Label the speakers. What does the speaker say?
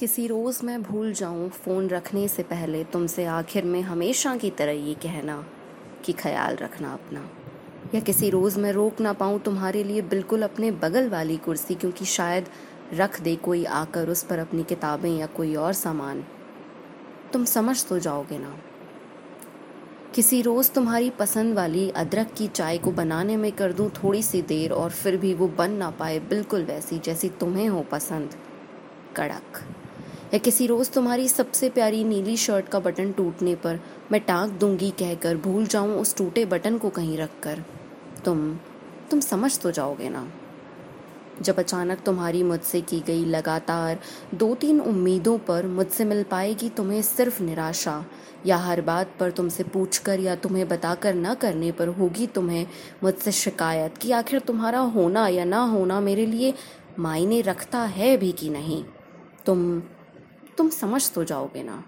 Speaker 1: किसी रोज़ मैं भूल जाऊँ फ़ोन रखने से पहले तुमसे आखिर में हमेशा की तरह ये कहना कि ख्याल रखना अपना। या किसी रोज़ मैं रोक ना पाऊँ तुम्हारे लिए बिल्कुल अपने बगल वाली कुर्सी क्योंकि शायद रख दे कोई आकर उस पर अपनी किताबें या कोई और सामान। तुम समझ तो जाओगे ना। किसी रोज़ तुम्हारी पसंद वाली अदरक की चाय को बनाने में कर दूँ थोड़ी सी देर और फिर भी वो बन ना पाए बिल्कुल वैसी जैसी तुम्हें हो पसंद। कड़क। या किसी रोज़ तुम्हारी सबसे प्यारी नीली शर्ट का बटन टूटने पर मैं टाँग दूँगी कहकर भूल जाऊँ उस टूटे बटन को कहीं रख कर तुम तुम समझ तो जाओगे ना? जब अचानक तुम्हारी मुझसे की गई लगातार दो तीन उम्मीदों पर मुझसे मिल पाएगी तुम्हें सिर्फ़ निराशा, या हर बात पर तुमसे पूछकर या तुम्हें बताकर न करने पर होगी तुम्हें मुझसे शिकायत कि आखिर तुम्हारा होना या ना होना मेरे लिए मायने रखता है भी कि नहीं। तुम तुम समझ तो जाओगे ना।